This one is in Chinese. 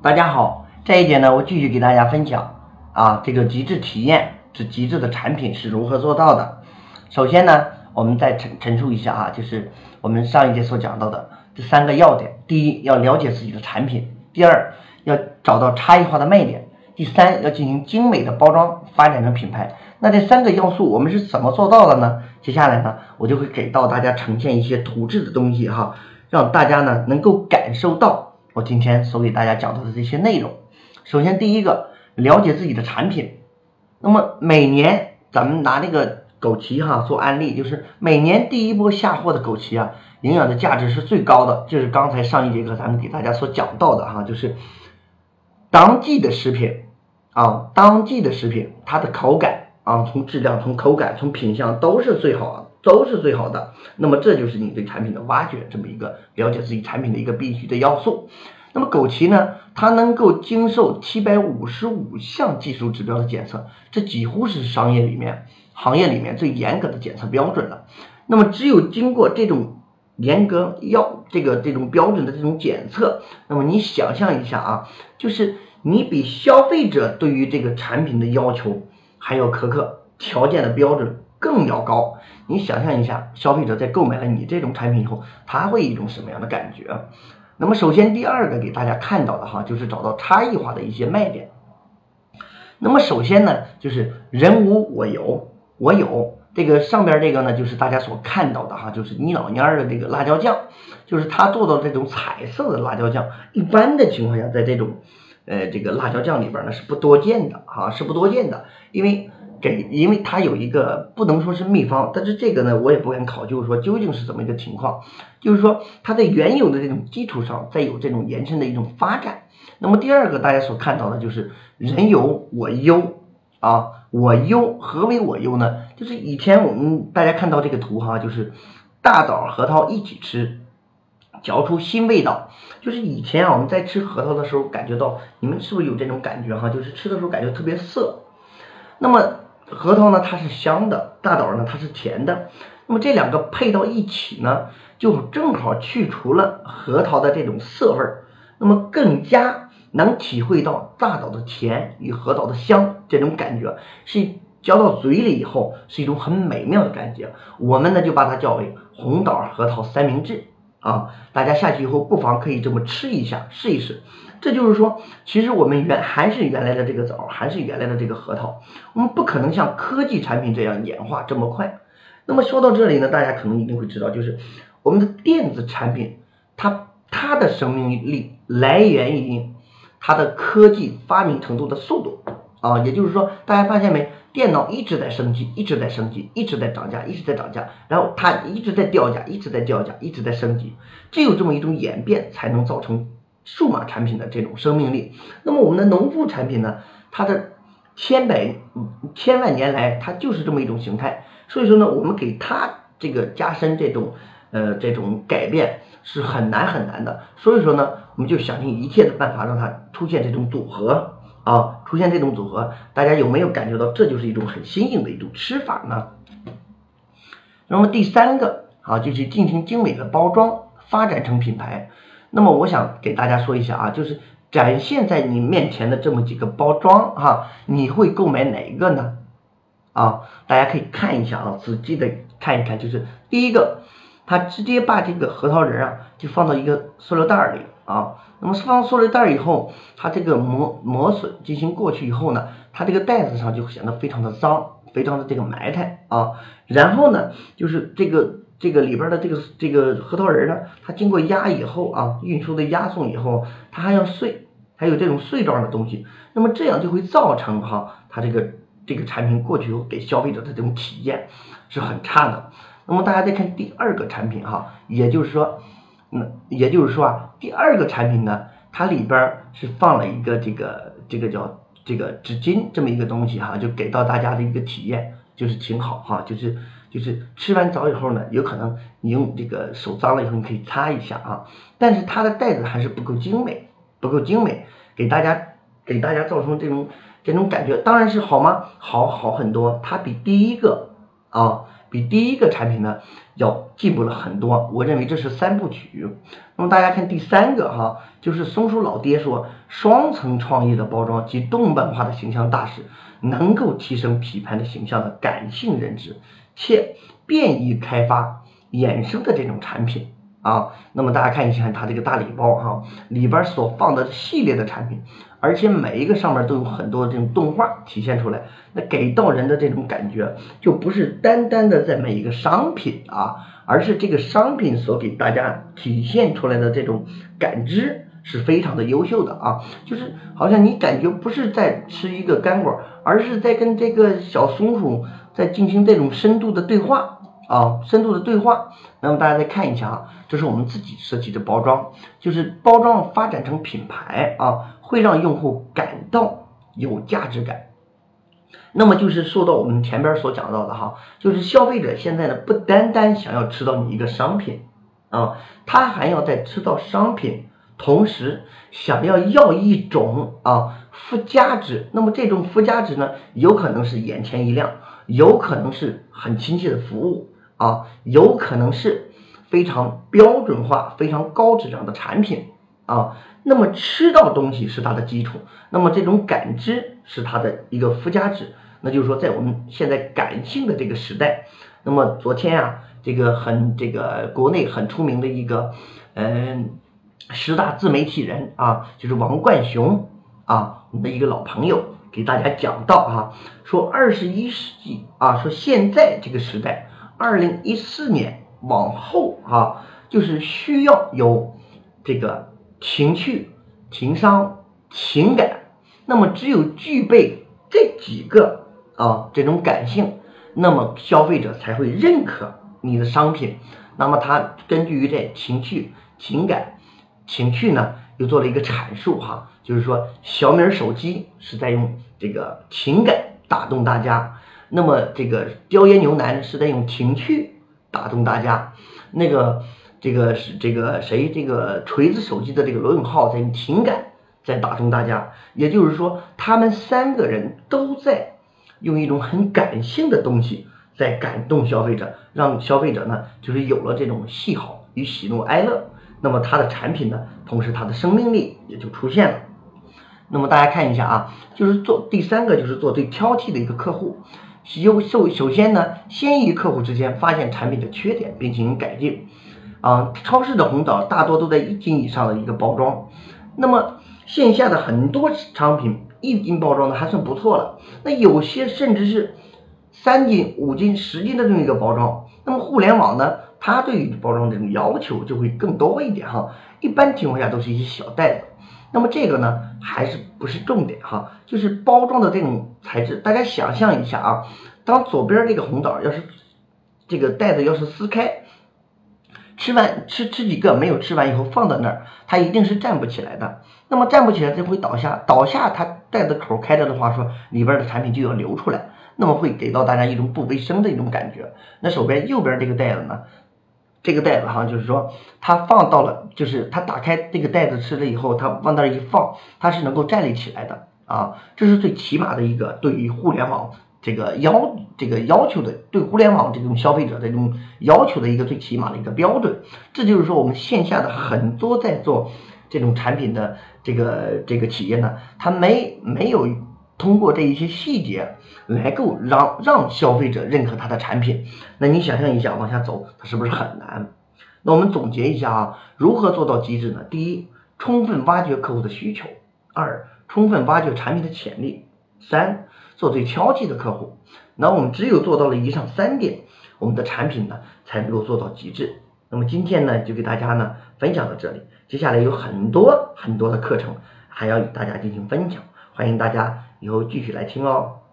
大家好，这一节呢，我继续给大家分享啊，这个极致体验是极致的产品是如何做到的。首先呢，我们再陈陈述一下啊，就是我们上一节所讲到的这三个要点：第一，要了解自己的产品；第二，要找到差异化的卖点；第三，要进行精美的包装，发展成品牌。那这三个要素我们是怎么做到的呢？接下来呢，我就会给到大家呈现一些图质的东西哈，让大家呢能够感受到我今天所给大家讲到的这些内容。首先，第一个，了解自己的产品。那么每年咱们拿那个枸杞哈做案例，就是每年第一波下货的枸杞啊，营养的价值是最高的。就是刚才上一节课咱们给大家所讲到的哈，就是当季的食品啊，当季的食品它的口感。啊，从质量、从口感、从品相都是最好的，都是最好的。那么这就是你对产品的挖掘，这么一个了解自己产品的一个必须的要素。那么枸杞呢，它能够经受七百五十五项技术指标的检测，这几乎是商业里面、行业里面最严格的检测标准了。那么只有经过这种严格要这个这种标准的这种检测，那么你想象一下啊，就是你比消费者对于这个产品的要求。还要苛刻条件的标准更要高，你想象一下，消费者在购买了你这种产品以后，他会一种什么样的感觉？那么首先第二个给大家看到的哈，就是找到差异化的一些卖点。那么首先呢，就是人无我有，我有这个上边这个呢，就是大家所看到的哈，就是你老蔫儿的这个辣椒酱，就是他做到这种彩色的辣椒酱，一般的情况下，在这种。呃，这个辣椒酱里边呢是不多见的哈，是不多见的，因为给，因为它有一个不能说是秘方，但是这个呢我也不敢考究说究竟是怎么一个情况，就是说它在原有的这种基础上再有这种延伸的一种发展。那么第二个大家所看到的就是人有我优啊，我优何为我优呢？就是以前我们大家看到这个图哈，就是大枣核桃一起吃。嚼出新味道，就是以前啊，我们在吃核桃的时候，感觉到你们是不是有这种感觉哈？就是吃的时候感觉特别涩。那么核桃呢，它是香的；大枣呢，它是甜的。那么这两个配到一起呢，就正好去除了核桃的这种涩味儿，那么更加能体会到大枣的甜与核桃的香这种感觉，是嚼到嘴里以后是一种很美妙的感觉。我们呢就把它叫为红枣核桃三明治。啊，大家下去以后不妨可以这么吃一下，试一试。这就是说，其实我们原还是原来的这个枣，还是原来的这个核桃，我们不可能像科技产品这样演化这么快。那么说到这里呢，大家可能一定会知道，就是我们的电子产品，它它的生命力来源于它的科技发明程度的速度啊，也就是说，大家发现没？电脑一直在升级，一直在升级，一直在涨价，一直在涨价，然后它一直在掉价，一直在掉价，一直在升级。只有这么一种演变，才能造成数码产品的这种生命力。那么我们的农副产品呢？它的千百千万年来，它就是这么一种形态。所以说呢，我们给它这个加深这种呃这种改变是很难很难的。所以说呢，我们就想尽一切的办法让它出现这种组合。啊，出现这种组合，大家有没有感觉到这就是一种很新颖的一种吃法呢？那么第三个啊，就是进行精美的包装，发展成品牌。那么我想给大家说一下啊，就是展现在你面前的这么几个包装哈，你会购买哪一个呢？啊，大家可以看一下啊，仔细的看一看，就是第一个，他直接把这个核桃仁啊，就放到一个塑料袋里。啊，那么放塑料袋以后，它这个磨磨损进行过去以后呢，它这个袋子上就显得非常的脏，非常的这个埋汰啊。然后呢，就是这个这个里边的这个这个核桃仁呢，它经过压以后啊，运输的压送以后，它还要碎，还有这种碎状的东西。那么这样就会造成哈，它这个这个产品过去以后给消费者的这种体验是很差的。那么大家再看第二个产品哈，也就是说。那也就是说啊，第二个产品呢，它里边是放了一个这个这个叫这个纸巾这么一个东西哈，就给到大家的一个体验就是挺好哈，就是就是吃完枣以后呢，有可能你用这个手脏了以后你可以擦一下啊，但是它的袋子还是不够精美，不够精美，给大家给大家造成这种这种感觉，当然是好吗？好好很多，它比第一个啊比第一个产品呢要进步了很多。我认为这是三部曲。那么大家看第三个哈，就是松鼠老爹说，双层创意的包装及动漫化的形象大使，能够提升品牌的形象的感性认知，且便于开发衍生的这种产品。啊，那么大家看一下它这个大礼包哈，里边所放的系列的产品，而且每一个上面都有很多这种动画体现出来，那给到人的这种感觉就不是单单的在每一个商品啊，而是这个商品所给大家体现出来的这种感知是非常的优秀的啊，就是好像你感觉不是在吃一个干果，而是在跟这个小松鼠在进行这种深度的对话。啊，深度的对话，那么大家再看一下啊，这是我们自己设计的包装，就是包装发展成品牌啊，会让用户感到有价值感。那么就是说到我们前边所讲到的哈，就是消费者现在呢不单单想要吃到你一个商品啊，他还要在吃到商品同时想要要一种啊附加值。那么这种附加值呢，有可能是眼前一亮，有可能是很亲切的服务。啊，有可能是非常标准化、非常高质量的产品啊。那么吃到东西是它的基础，那么这种感知是它的一个附加值。那就是说，在我们现在感性的这个时代，那么昨天啊，这个很这个国内很出名的一个嗯十大自媒体人啊，就是王冠雄啊，我们的一个老朋友，给大家讲到哈，说二十一世纪啊，说现在这个时代。二零一四年往后啊，就是需要有这个情趣、情商、情感。那么只有具备这几个啊这种感性，那么消费者才会认可你的商品。那么他根据于这情趣、情感、情趣呢，又做了一个阐述哈，就是说小米手机是在用这个情感打动大家。那么这个雕爷牛腩是在用情趣打动大家，那个这个是这个谁这个锤子手机的这个罗永浩在用情感在打动大家，也就是说他们三个人都在用一种很感性的东西在感动消费者，让消费者呢就是有了这种喜好与喜怒哀乐，那么它的产品呢，同时它的生命力也就出现了。那么大家看一下啊，就是做第三个就是做最挑剔的一个客户。优首首先呢，先与客户之间发现产品的缺点并进行改进。啊，超市的红枣大多都在一斤以上的一个包装，那么线下的很多商品一斤包装的还算不错了，那有些甚至是三斤、五斤、十斤的这么一个包装。那么互联网呢，它对于包装这种要求就会更多一点哈。一般情况下都是一些小袋子。那么这个呢，还是不是重点哈？就是包装的这种材质，大家想象一下啊，当左边这个红枣要是这个袋子要是撕开，吃完吃吃几个没有吃完以后放在那儿，它一定是站不起来的。那么站不起来就会倒下，倒下它袋子口开着的话，说里边的产品就要流出来，那么会给到大家一种不卫生的一种感觉。那手边右边这个袋子呢？这个袋子哈，就是说它放到了，就是它打开这个袋子吃了以后，它往那儿一放，它是能够站立起来的啊，这是最起码的一个对于互联网这个要这个要求的，对互联网这种消费者的这种要求的一个最起码的一个标准。这就是说我们线下的很多在做这种产品的这个这个企业呢，它没没有。通过这一些细节来够让让消费者认可他的产品，那你想象一下往下走，它是不是很难？那我们总结一下啊，如何做到极致呢？第一，充分挖掘客户的需求；二，充分挖掘产品的潜力；三，做最挑剔的客户。那我们只有做到了以上三点，我们的产品呢才能够做到极致。那么今天呢就给大家呢分享到这里，接下来有很多很多的课程还要与大家进行分享。欢迎大家以后继续来听哦。